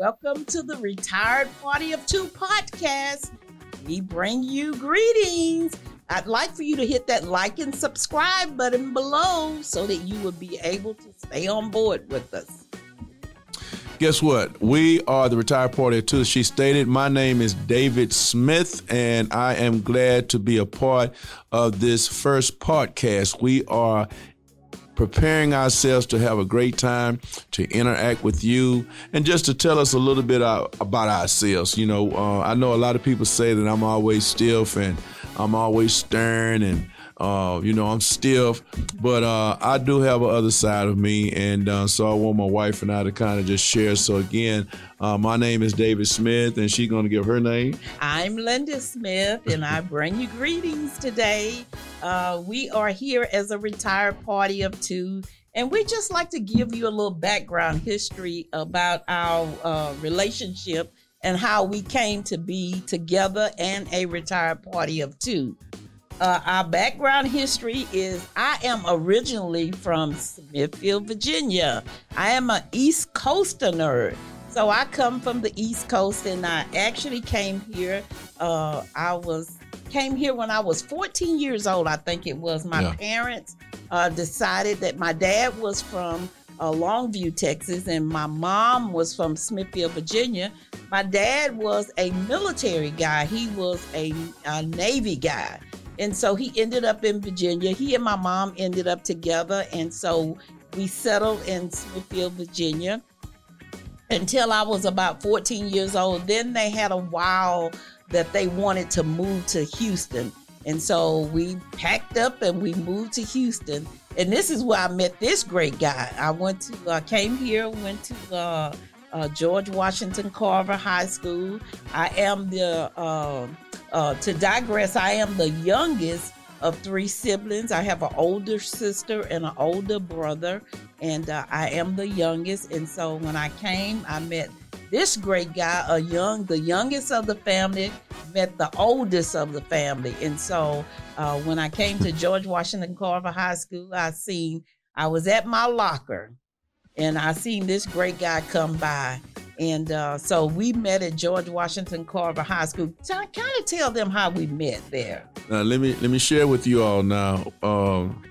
Welcome to the Retired Party of Two podcast. We bring you greetings. I'd like for you to hit that like and subscribe button below so that you will be able to stay on board with us. Guess what? We are the Retired Party of Two. She stated, My name is David Smith, and I am glad to be a part of this first podcast. We are preparing ourselves to have a great time, to interact with you, and just to tell us a little bit about ourselves. You know, uh, I know a lot of people say that I'm always stiff and I'm always stern and uh, you know, I'm stiff, but uh, I do have a other side of me, and uh, so I want my wife and I to kind of just share. So again, uh, my name is David Smith, and she's going to give her name. I'm Linda Smith, and I bring you greetings today. Uh, we are here as a retired party of two. And we just like to give you a little background history about our uh, relationship and how we came to be together and a retired party of two. Uh, our background history is I am originally from Smithfield, Virginia. I am an East Coaster nerd. So I come from the East Coast and I actually came here. Uh, I was came here when I was 14 years old, I think it was. My yeah. parents uh, decided that my dad was from uh, Longview, Texas, and my mom was from Smithfield, Virginia. My dad was a military guy, he was a, a Navy guy. And so he ended up in Virginia. He and my mom ended up together. And so we settled in Smithfield, Virginia until I was about 14 years old. Then they had a while that they wanted to move to Houston. And so we packed up and we moved to Houston. And this is where I met this great guy. I went to, uh, came here, went to uh, uh, George Washington Carver High School. I am the, uh, uh, to digress, I am the youngest of three siblings. I have an older sister and an older brother, and uh, I am the youngest. And so when I came, I met this great guy, a young, the youngest of the family, met the oldest of the family. And so uh, when I came to George Washington Carver High School, I seen I was at my locker, and I seen this great guy come by, and uh, so we met at George Washington Carver High School. So I kind of tell them how we met there. Now let me let me share with you all now. Um,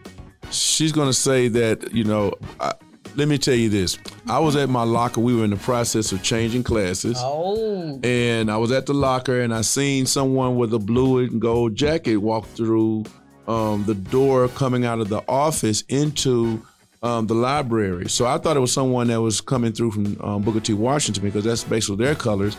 she's going to say that you know. I, let me tell you this. I was at my locker. We were in the process of changing classes. Oh. And I was at the locker and I seen someone with a blue and gold jacket walk through um, the door coming out of the office into um, the library. So I thought it was someone that was coming through from um, Booker T. Washington because that's basically their colors.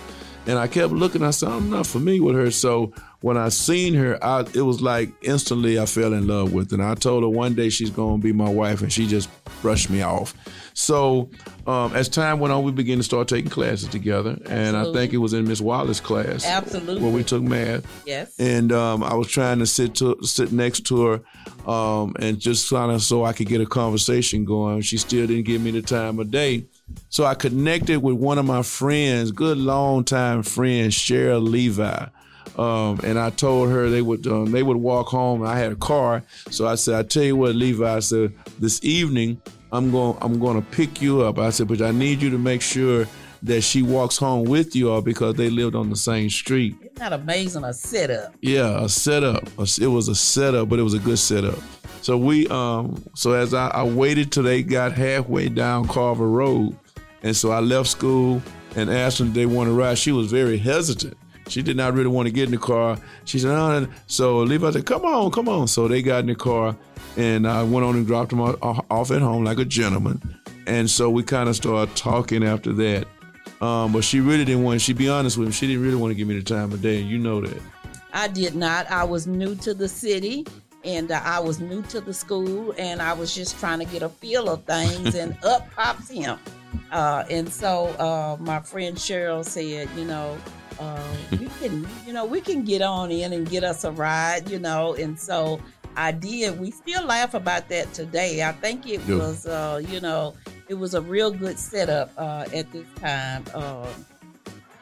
And I kept looking. I said, I'm not familiar with her. So when I seen her, I, it was like instantly I fell in love with her. And I told her one day she's going to be my wife, and she just brushed me off. So um, as time went on, we began to start taking classes together, and Absolutely. I think it was in Miss Wallace's class, Absolutely, where we took math. Yes, and um, I was trying to sit to sit next to her, um, and just kind of so I could get a conversation going. She still didn't give me the time of day, so I connected with one of my friends, good long time friend, Cheryl Levi. Um, and I told her they would um, they would walk home. I had a car, so I said, "I tell you what, Levi," I said, "This evening I'm going I'm going to pick you up." I said, "But I need you to make sure that she walks home with you all because they lived on the same street." Isn't that amazing? A setup. Yeah, a setup. It was a setup, but it was a good setup. So we um so as I, I waited till they got halfway down Carver Road, and so I left school and asked them if they want to ride. She was very hesitant. She did not really want to get in the car. She said, oh. so Levi said, come on, come on. So they got in the car and I went on and dropped them off at home like a gentleman. And so we kind of started talking after that. Um, but she really didn't want, she'd be honest with me, she didn't really want to give me the time of day. And you know that. I did not. I was new to the city and uh, I was new to the school and I was just trying to get a feel of things and up pops him. Uh, and so uh, my friend Cheryl said, you know, uh, we can, you know, we can get on in and get us a ride, you know. And so I did. We still laugh about that today. I think it yeah. was, uh, you know, it was a real good setup uh, at this time. Um,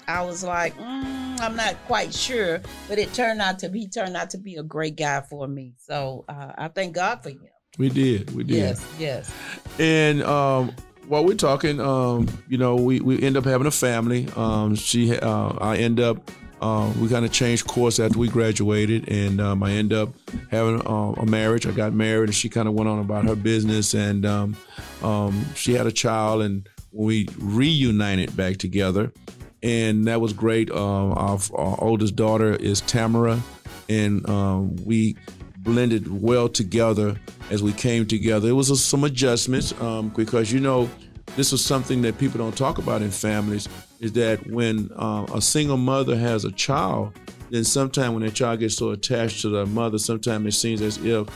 I was like, mm, I'm not quite sure, but it turned out to be turned out to be a great guy for me. So uh, I thank God for him. We did. We did. Yes. Yes. And um, while we're talking, um, you know, we, we end up having a family. Um, she, uh, I end up, uh, we kind of changed course after we graduated, and um, I end up having uh, a marriage. I got married, and she kind of went on about her business, and um, um, she had a child, and when we reunited back together, and that was great. Um, our, our, oldest daughter is Tamara, and um, we blended well together as we came together. It was a, some adjustments um, because you know this is something that people don't talk about in families is that when uh, a single mother has a child, then sometimes when that child gets so attached to the mother, sometimes it seems as if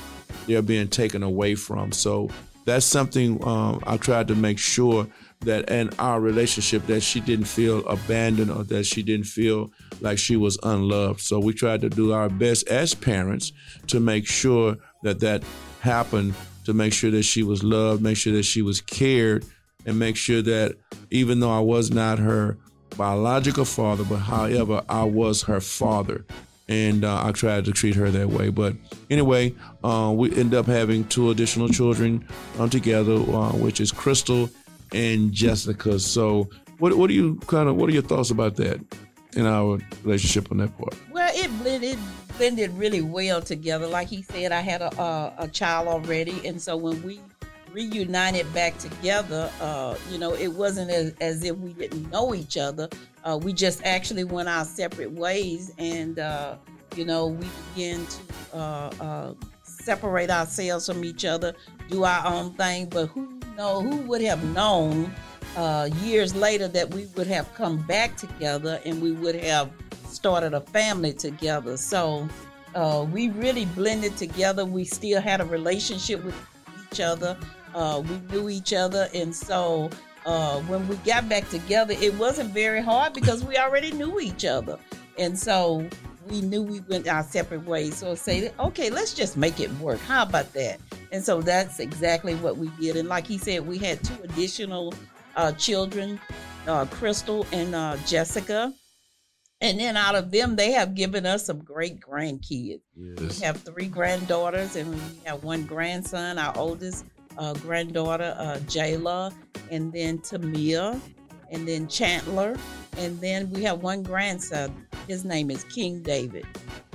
they're being taken away from. So that's something um, I tried to make sure that in our relationship that she didn't feel abandoned or that she didn't feel like she was unloved. So we tried to do our best as parents to make sure that that happened, to make sure that she was loved, make sure that she was cared, and make sure that even though I was not her biological father, but however, I was her father. And uh, I tried to treat her that way. But anyway, uh, we end up having two additional children um, together, uh, which is Crystal and Jessica. So, what what do you kind of what are your thoughts about that in our relationship on that part? Well, it blended blended really well together. Like he said, I had a a, a child already, and so when we reunited back together, uh, you know, it wasn't as, as if we didn't know each other. Uh, we just actually went our separate ways, and uh, you know, we began to uh, uh, separate ourselves from each other, do our own thing. But who know who would have known uh, years later that we would have come back together and we would have started a family together. So uh, we really blended together. We still had a relationship with each other. Uh, we knew each other, and so uh, when we got back together, it wasn't very hard because we already knew each other, and so we knew we went our separate ways. So say, okay, let's just make it work. How about that? And so that's exactly what we did. And like he said, we had two additional uh, children, uh, Crystal and uh, Jessica. And then out of them, they have given us some great grandkids. Yes. We have three granddaughters and we have one grandson, our oldest uh, granddaughter, uh, Jayla, and then Tamia, and then Chandler. And then we have one grandson. His name is King David.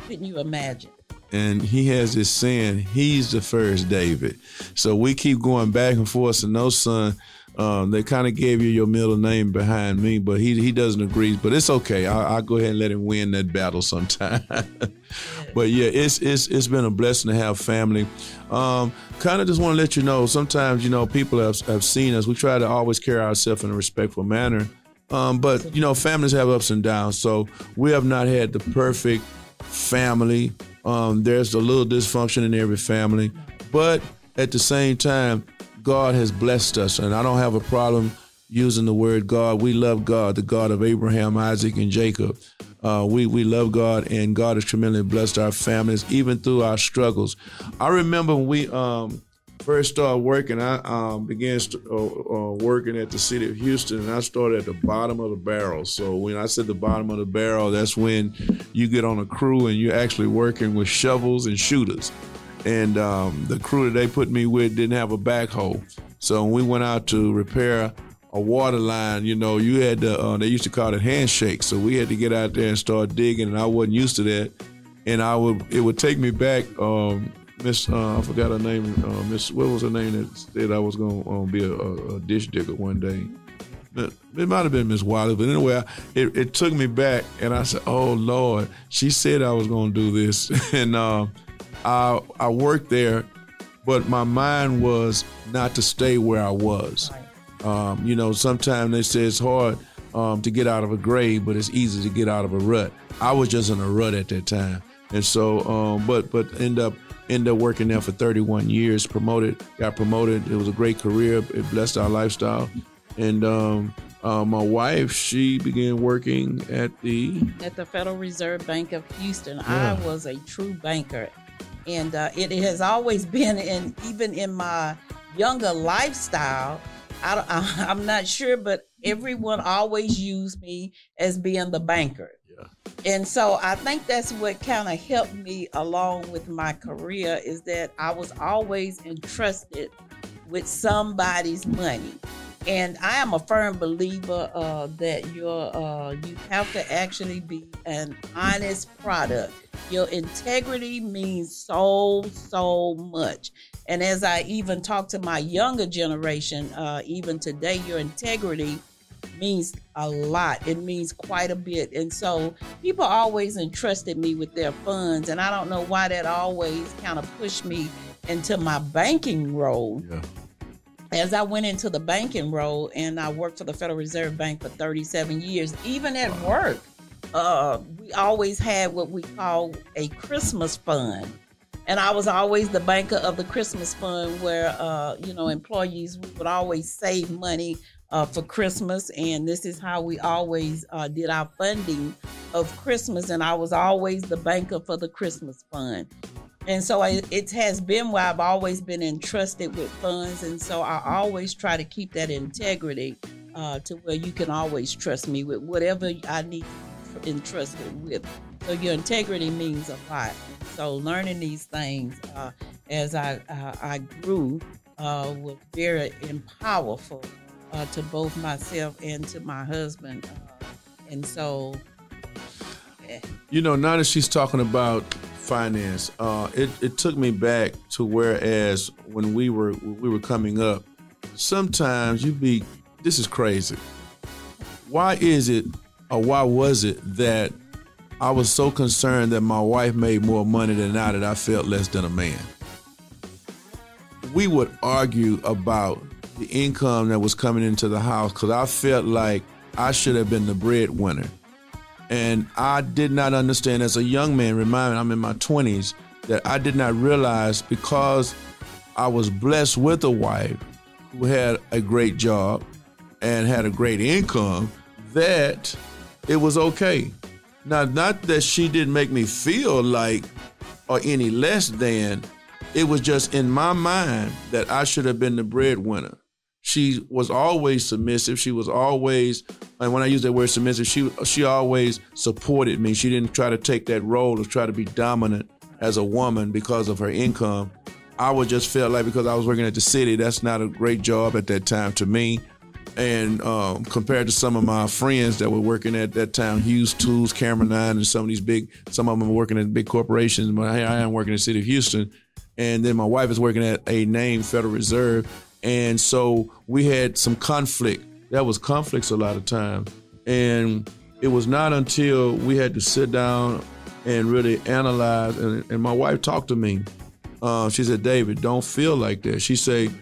Couldn't you imagine? And he has this saying, he's the first David. So we keep going back and forth, and no son. Um, they kind of gave you your middle name behind me, but he he doesn't agree. But it's okay. I'll, I'll go ahead and let him win that battle sometime. but yeah, it's it's it's been a blessing to have family. Um, kind of just want to let you know. Sometimes you know people have have seen us. We try to always carry ourselves in a respectful manner. Um, but you know, families have ups and downs. So we have not had the perfect family um, there's a little dysfunction in every family, but at the same time, God has blessed us, and I don't have a problem using the word God. We love God, the God of Abraham, Isaac, and Jacob. Uh, we we love God, and God has tremendously blessed our families, even through our struggles. I remember when we um, first started working, I um, began st- uh, uh, working at the city of Houston, and I started at the bottom of the barrel. So when I said the bottom of the barrel, that's when you get on a crew and you're actually working with shovels and shooters. And um, the crew that they put me with didn't have a backhoe, so when we went out to repair a water line, you know, you had to. Uh, they used to call it handshake, so we had to get out there and start digging, and I wasn't used to that. And I would, it would take me back um, Miss, uh, I forgot her name. Uh, Miss, what was her name that said I was going to um, be a, a, dish digger one day? It might have been Miss Wiley, but anyway, it, it, took me back, and I said, "Oh Lord," she said I was going to do this, and uh, I I worked there, but my mind was not to stay where I was. Um, you know, sometimes they say it's hard um, to get out of a grave, but it's easy to get out of a rut. I was just in a rut at that time, and so, um, but but end up ended up working there for 31 years. Promoted, got promoted. It was a great career. It blessed our lifestyle. And um, uh, my wife, she began working at the at the Federal Reserve Bank of Houston. Yeah. I was a true banker, and uh, it has always been in even in my younger lifestyle. I, I, I'm not sure, but everyone always used me as being the banker. And so I think that's what kind of helped me along with my career is that I was always entrusted with somebody's money. and I am a firm believer uh, that your uh, you have to actually be an honest product. Your integrity means so so much. And as I even talk to my younger generation, uh, even today, your integrity means a lot. It means quite a bit. And so people always entrusted me with their funds. And I don't know why that always kind of pushed me into my banking role. Yeah as I went into the banking role and I worked for the Federal Reserve Bank for 37 years, even at work, uh, we always had what we call a Christmas fund. And I was always the banker of the Christmas fund where, uh, you know, employees would always save money uh, for Christmas. And this is how we always uh, did our funding of Christmas. And I was always the banker for the Christmas fund. And so I, it has been where I've always been entrusted with funds. And so I always try to keep that integrity uh, to where you can always trust me with whatever I need entrusted with. So your integrity means a lot. So learning these things uh, as I, uh, I grew uh, was very powerful uh, to both myself and to my husband. Uh, and so. You know, now that she's talking about finance. Uh, it, it took me back to whereas when we were when we were coming up, sometimes you'd be this is crazy. Why is it or why was it that I was so concerned that my wife made more money than I that I felt less than a man? We would argue about the income that was coming into the house because I felt like I should have been the breadwinner. And I did not understand as a young man, remind me, I'm in my 20s, that I did not realize because I was blessed with a wife who had a great job and had a great income that it was okay. Now, not that she didn't make me feel like or any less than, it was just in my mind that I should have been the breadwinner she was always submissive. She was always, and when I use that word submissive, she she always supported me. She didn't try to take that role of try to be dominant as a woman because of her income. I would just felt like because I was working at the city, that's not a great job at that time to me. And um, compared to some of my friends that were working at that time, Hughes Tools, Cameron Iron, and some of these big, some of them working at big corporations. But I am working in the city of Houston, and then my wife is working at a named Federal Reserve and so we had some conflict. That was conflicts a lot of times. And it was not until we had to sit down and really analyze. And, and my wife talked to me. Uh, she said, David, don't feel like that. She said,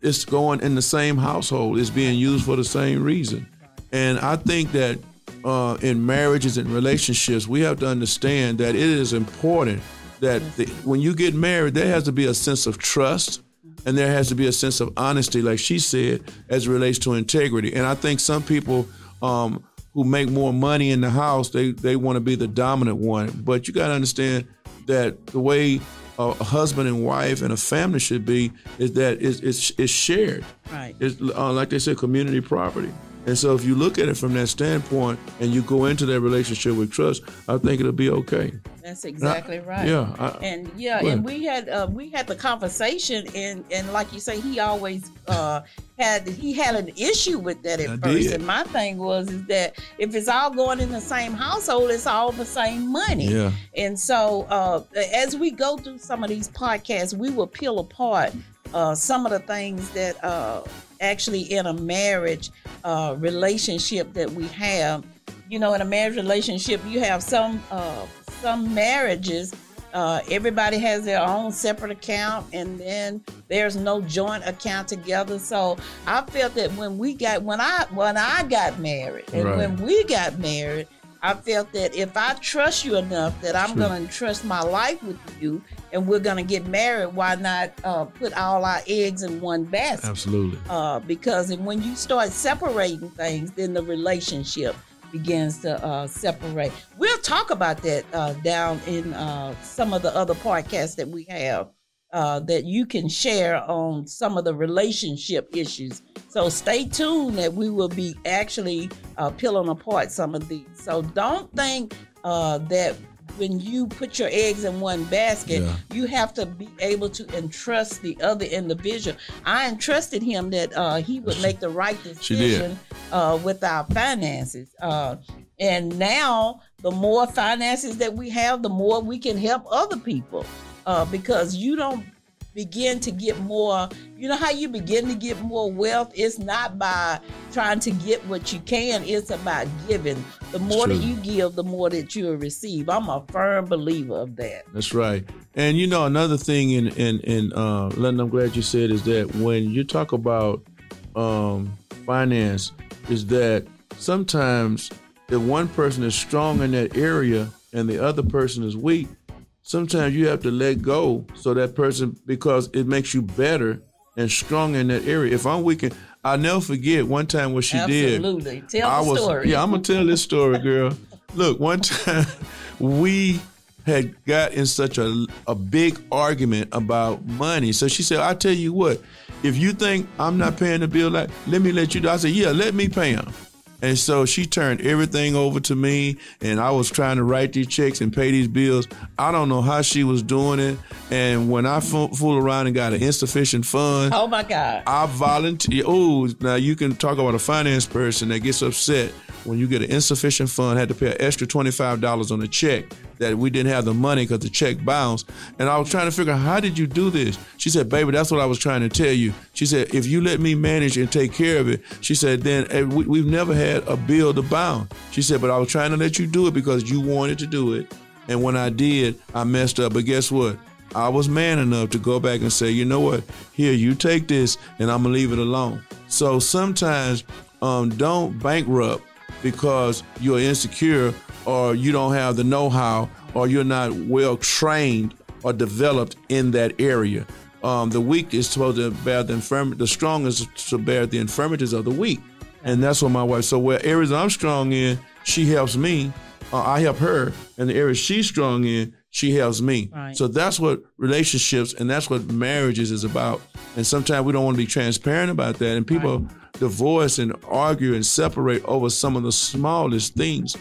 it's going in the same household. It's being used for the same reason. And I think that uh, in marriages and relationships, we have to understand that it is important that the, when you get married, there has to be a sense of trust and there has to be a sense of honesty, like she said, as it relates to integrity. And I think some people um, who make more money in the house, they they want to be the dominant one. But you got to understand that the way a husband and wife and a family should be is that it's, it's, it's shared. Right. It's uh, like they said, community property. And so if you look at it from that standpoint and you go into that relationship with trust, I think it'll be okay. That's exactly I, right. Yeah. I, and yeah, and we had uh, we had the conversation and and like you say, he always uh, had he had an issue with that at I first. Did. And my thing was is that if it's all going in the same household, it's all the same money. Yeah. And so uh, as we go through some of these podcasts, we will peel apart uh, some of the things that uh, actually in a marriage uh, relationship that we have. You know, in a marriage relationship, you have some uh, some marriages. Uh, everybody has their own separate account, and then there's no joint account together. So I felt that when we got when I when I got married, and right. when we got married, I felt that if I trust you enough, that I'm going to trust my life with you, and we're going to get married. Why not uh, put all our eggs in one basket? Absolutely. Uh, because when you start separating things, then the relationship begins to uh, separate. We'll talk about that uh, down in uh, some of the other podcasts that we have uh, that you can share on some of the relationship issues. So stay tuned that we will be actually uh, peeling apart some of these. So don't think uh, that when you put your eggs in one basket, Yeah. you have to be able to entrust the other individual. I entrusted him that uh, he would make the right decision uh, with our finances. Uh, and now, the more finances that we have, the more we can help other people uh, because you don't begin to get more. You know how you begin to get more wealth? It's not by trying to get what you can, it's about giving. The more that you give, the more that you'll receive. I'm a firm believer of that. That's right. And you know another thing in in in uh, Linda, I'm glad you said is that when you talk about um, finance, is that sometimes if one person is strong in that area and the other person is weak, sometimes you have to let go so that person because it makes you better and strong in that area. If I'm weak, I'll never forget one time what she did. Absolutely. Tell I the was, story. Yeah, I'm gonna tell this story, girl. Look, one time we had got in such a a big argument about money. So she said, "I tell you what, if you think I'm not paying the bill, like let me let you." do I said, "Yeah, let me pay them." And so she turned everything over to me, and I was trying to write these checks and pay these bills. I don't know how she was doing it. And when I fool, around and got an insufficient fund, Oh my God. I volunteer. Oh, now you can talk about a finance person that gets upset when you get an insufficient fund, had to pay an extra $25 on a check that we didn't have the money because the check bounced. And I was trying to figure out, how did you do this? She said, baby, that's what I was trying to tell you. She said, if you let me manage and take care of it, she said, then eh, we, we've never had a bill to bounce. She said, but I was trying to let you do it because you wanted to do it. And when I did, I messed up. But guess what? I was man enough to go back and say, you know what? Here, you take this, and I'm gonna leave it alone. So sometimes, um, don't bankrupt because you're insecure or you don't have the know-how or you're not well trained or developed in that area. Um, the weak is supposed to bear the infirm. The strong is to bear the infirmities of the weak, and that's what my wife. So where areas I'm strong in, she helps me. Uh, I help her, and the areas she's strong in, she helps me. Right. So that's what relationships and that's what marriages is about. And sometimes we don't want to be transparent about that, and people divorce and argue and separate over some of the smallest things.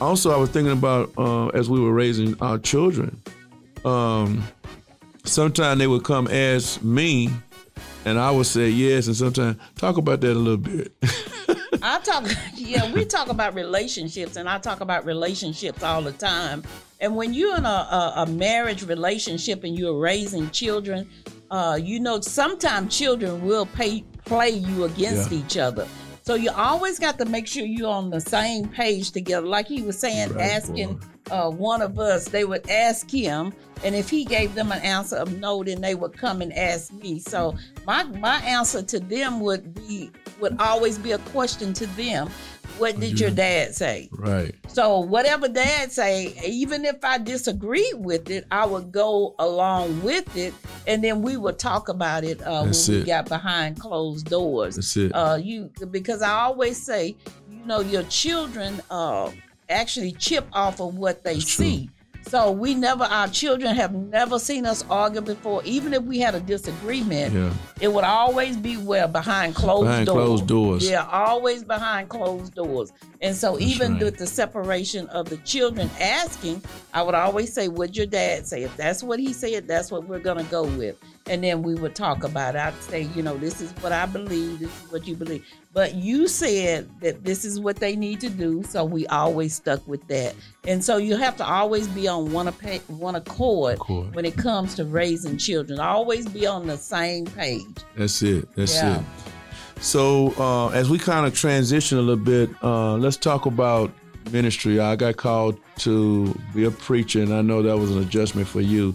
Also, I was thinking about uh, as we were raising our children. Um, sometimes they would come ask me, and I would say yes, and sometimes talk about that a little bit. I talk, yeah, we talk about relationships, and I talk about relationships all the time. And when you're in a, a, a marriage relationship and you're raising children, uh, you know, sometimes children will pay, play you against Yeah. each other. So you always got to make sure you're on the same page together. Like he was saying, Right, asking uh, one of us, they would ask him, and if he gave them an answer of no, then they would come and ask me. So my my answer to them would be would always be a question to them. What did your dad say? right. So whatever dad say, even if I disagreed with it, I would go along with it, and then we would talk about it uh, when we it. got behind closed doors. That's it. Uh, you because I always say, you know, your children uh, actually chip off of what they That's true. So we never, our children have never seen us argue before. Even if we had a disagreement, Yeah. it would always be well behind closed Behind doors. closed doors. Yeah, always behind closed doors. And so even right. with the separation of the children asking, I would always say, What'd your dad say? If that's what he said, that's what we're gonna go with. And then we would talk about it. I'd say, you know, this is what I believe, this is what you believe. But you said that this is what they need to do, so we always stuck with that. And so you have to always be on one, one accord, Accord. when it comes to raising children. Always be on the same page. That's it. That's Yeah. it. So uh, as we kind of transition a little bit, uh, let's talk about ministry. I got called to be a preacher, and I know that was an adjustment for you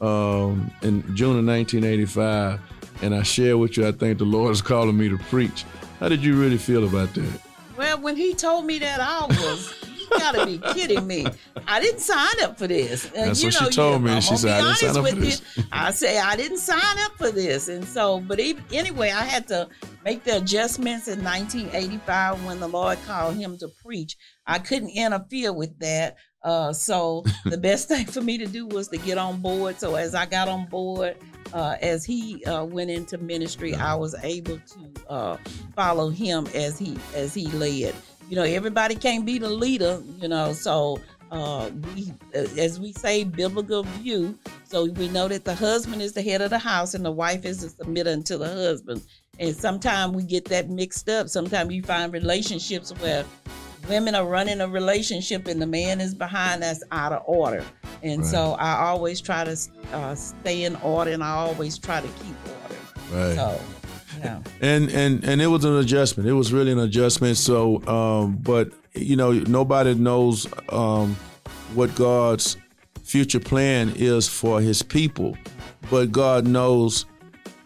um, in June of 1985. And I share with you, I think the Lord is calling me to preach. How did you really feel about that? Well, when he told me that, I was, you gotta be kidding me. I didn't sign up for this. And That's you what she know, told me. I'm She said, "I didn't sign up with for this." you. I say I didn't sign up for this, and so, but even, anyway, I had to make the adjustments in 1985 when the Lord called him to preach. I couldn't interfere with that. Uh, so the best thing for me to do was to get on board. So as I got on board, uh, as he uh, went into ministry, I was able to uh, follow him as he as he led. You know, everybody can't be the leader. You know, so uh, we, as we say, biblical view. So we know that the husband is the head of the house and the wife is the submitter unto the husband. And sometimes we get that mixed up. Sometimes you find relationships where women are running a relationship and the man is behind that's out of order. And right. so I always try to uh, stay in order and I always try to keep order. Right. So, yeah. And and and it was an adjustment. It was really an adjustment. So, um, but you know, nobody knows um, what God's future plan is for His people, but God knows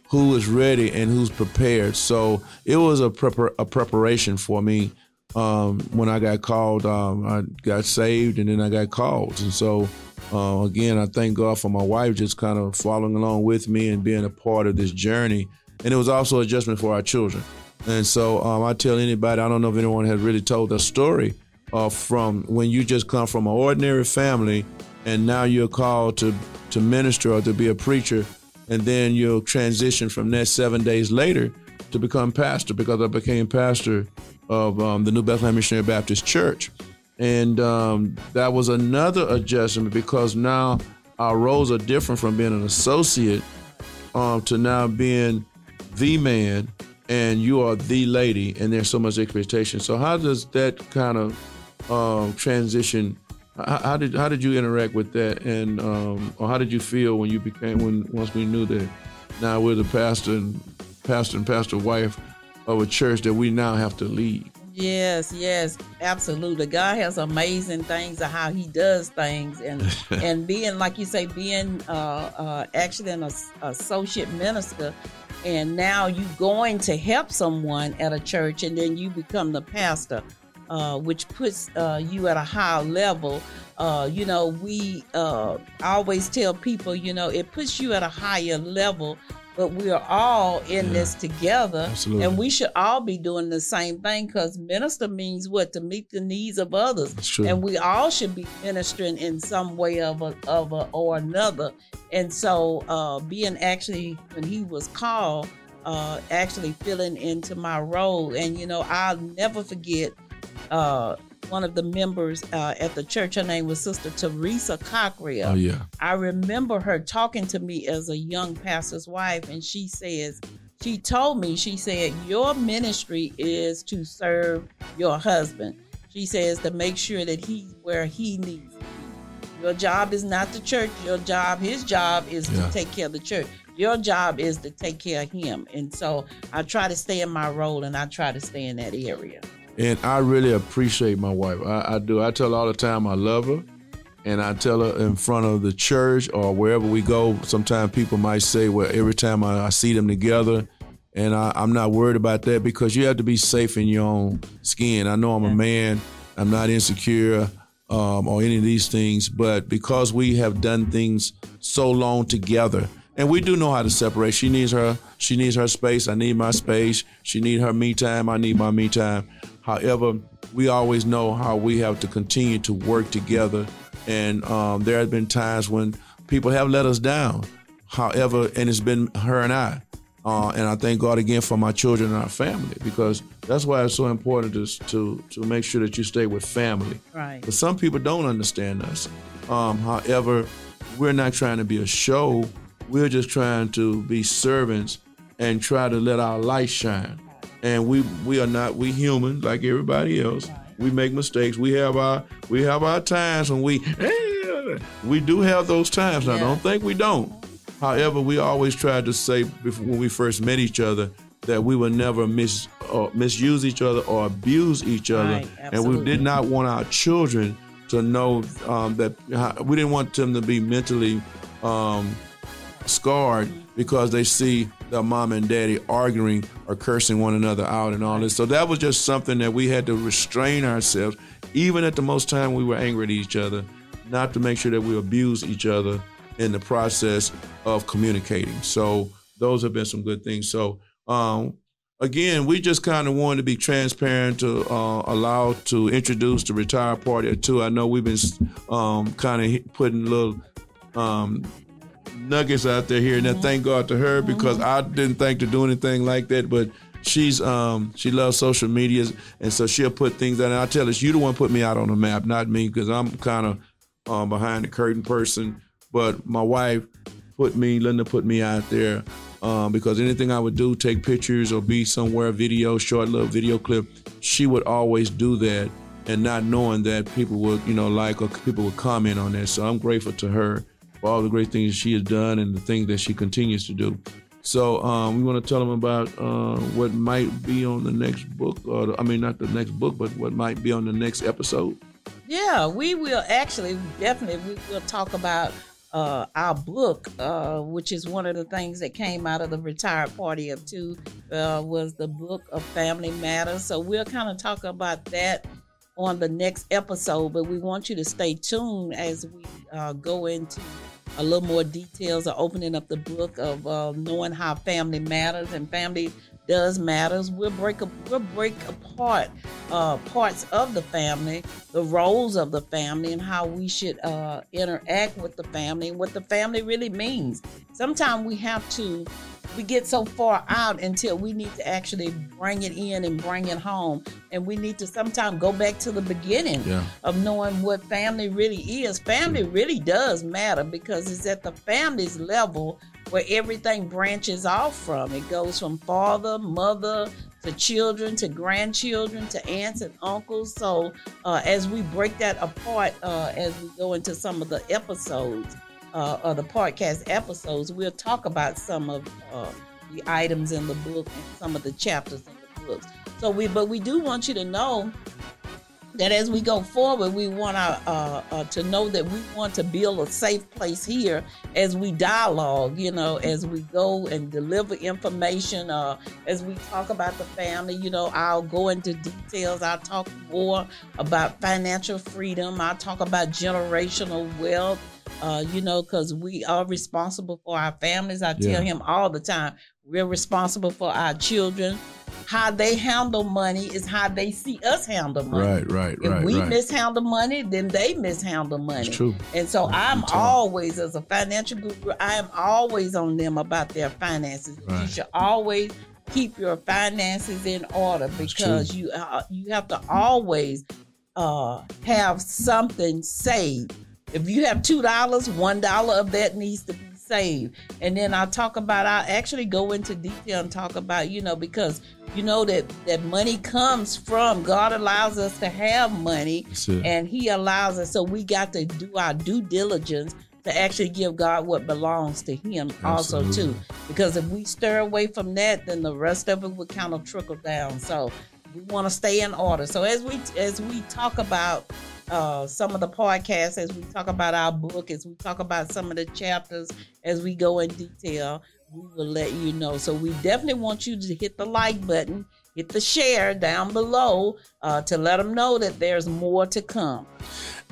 who is ready and who's prepared. So it was a, prepar- a preparation for me um, when I got called. Um, I got saved and then I got called. And so, uh, again, I thank God for my wife just kind of following along with me and being a part of this journey. And it was also adjustment for our children. And so um, I tell anybody, I don't know if anyone has really told the story uh, from when you just come from an ordinary family and now you're called to, to minister or to be a preacher. And then you'll transition from that seven days later to become pastor because I became pastor of um, the New Bethlehem Missionary Baptist Church. And um, that was another adjustment because now our roles are different from being an associate um, to now being the man and you are the lady, and there's so much expectation. So, how does that kind of um, transition? How, how, did how did you interact with that, and um, or how did you feel when you became when once we knew that now we're the pastor and pastor and pastor wife of a church that we now have to lead. Yes, yes, absolutely. God has amazing things of how He does things, and and being like you say, being uh, uh, actually an associate minister, and now you going to help someone at a church, and then you become the pastor, uh, which puts uh, you at a higher level. Uh, you know, we uh, always tell people, you know, it puts you at a higher level but we are all in yeah, this together. Absolutely. and we should all be doing the same thing because minister means what? To meet the needs of others. And we all should be ministering in some way of a, of a, or another. And so uh, being actually when he was called uh, actually filling into my role. And you know i'll never forget uh, one of the members uh, at the church. Her name was Sister Teresa Cockrill. Oh yeah. I remember her talking to me as a young pastor's wife, and she says, she told me, she said, your ministry is to serve your husband. She says to make sure that he's where he needs to be. Your job is not the church. Your job, his job is yeah. to take care of the church. Your job is to take care of him. And so I try to stay in my role and I try to stay in that area. And I really appreciate my wife. I, I do. I tell her all the time I love her. And I tell her in front of the church or wherever we go. Sometimes people might say, well, every time I, I see them together, and I, am not worried about that because you have to be safe in your own skin. I know I'm a man, I'm not insecure um, or any of these things, but because we have done things so long together, and we do know how to separate. She needs her, she needs her space. I need my space. She need her me time. I need my me time. However, we always know how we have to continue to work together. And um, there have been times when people have let us down. However, and it's been her and I. Uh, and I thank God again for my children and our family because that's why it's so important to to, to make sure that you stay with family. Right. But some people don't understand us. Um, however, we're not trying to be a show. We're just trying to be servants and try to let our light shine and we we are not we human like everybody else. We make mistakes. We have our we have our times when we we do have those times. I don't think we don't. However, we always tried to say before, when we first met each other that we would never mis or misuse each other or abuse each other, right, and we did not want our children to know um, that we didn't want them to be mentally um, scarred because they see their mom and daddy arguing or cursing one another out and all this. So that was just something that we had to restrain ourselves, even at the most time we were angry at each other, not to make sure that we abuse each other in the process of communicating. So those have been some good things. So um, again, we just kind of wanted to be transparent to uh, allow to introduce the retired party or two. I know we've been um, kind of putting little um, nuggets out there here, and mm-hmm. thank God to her because. I didn't think to do anything like that. But she's um she loves social media, and so she'll put things out. And I tell her, you the one put me out on the map, not me, because I'm kind of um, behind the curtain person. But my wife put me, Linda put me out there um, because anything I would do, take pictures or be somewhere, video, short little video clip, she would always do that, and not knowing that people would, you know, like or people would comment on that. So I'm grateful to her for all the great things she has done and the things that she continues to do. So um, we want to tell them about uh, what might be on the next book, or I mean, not the next book, but what might be on the next episode. Yeah, we will actually definitely we will talk about uh, our book, uh, which is one of the things that came out of the retired party of two, uh, was the book of Family Matters. So we'll kind of talk about that on the next episode, but we want you to stay tuned as we uh, go into a little more details of opening up the book of uh, knowing how family matters and family does matters. We'll break up, we'll break apart uh, parts of the family, the roles of the family, and how we should uh, interact with the family and what the family really means. Sometimes we have to we get so far out until we need to actually bring it in and bring it home. And we need to sometimes go back to the beginning yeah. of knowing what family really is. Family really does matter because it's at the family's level where everything branches off from. It goes from father, mother, to children, to grandchildren, to aunts and uncles. So uh, as we break that apart, uh, as we go into some of the episodes, uh, of the podcast episodes, we'll talk about some of uh, the items in the book and some of the chapters in the books. So we, but we do want you to know that as we go forward, we want our, uh, uh, to know that we want to build a safe place here as we dialogue, you know, as we go and deliver information, uh, as we talk about the family, you know, I'll go into details. I'll talk more about financial freedom. I'll talk about generational wealth uh, you know, because we are responsible for our families. I tell yeah. him all the time, we're responsible for our children. How they handle money is how they see us handle money. Right, right, if right. we right. mishandle money, then they mishandle money. It's true. And so I'm always, as a financial guru, I am always on them about their finances. Right. You should always keep your finances in order because you uh, you have to always uh, have something saved if you have two dollars, one dollar of that needs to be saved. And then I'll talk about I'll actually go into detail and talk about, you know, because you know that that money comes from God allows us to have money and He allows us so we got to do our due diligence to actually give God what belongs to Him Absolutely. also too. Because if we stir away from that, then the rest of it would kind of trickle down. So we want to stay in order. So as we as we talk about uh, some of the podcasts, as we talk about our book, as we talk about some of the chapters, as we go in detail, we will let you know. So we definitely want you to hit the like button, hit the share down below uh, to let them know that there's more to come.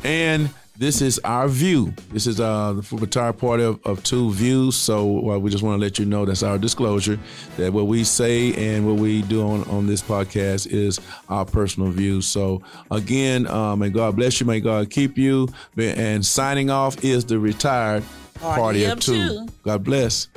And this is our view. This is uh, the retired party of, of two views. So uh, we just want to let you know that's our disclosure that what we say and what we do on, on this podcast is our personal views. So again, uh, may God bless you. May God keep you. And signing off is the retired party, party of two. two. God bless.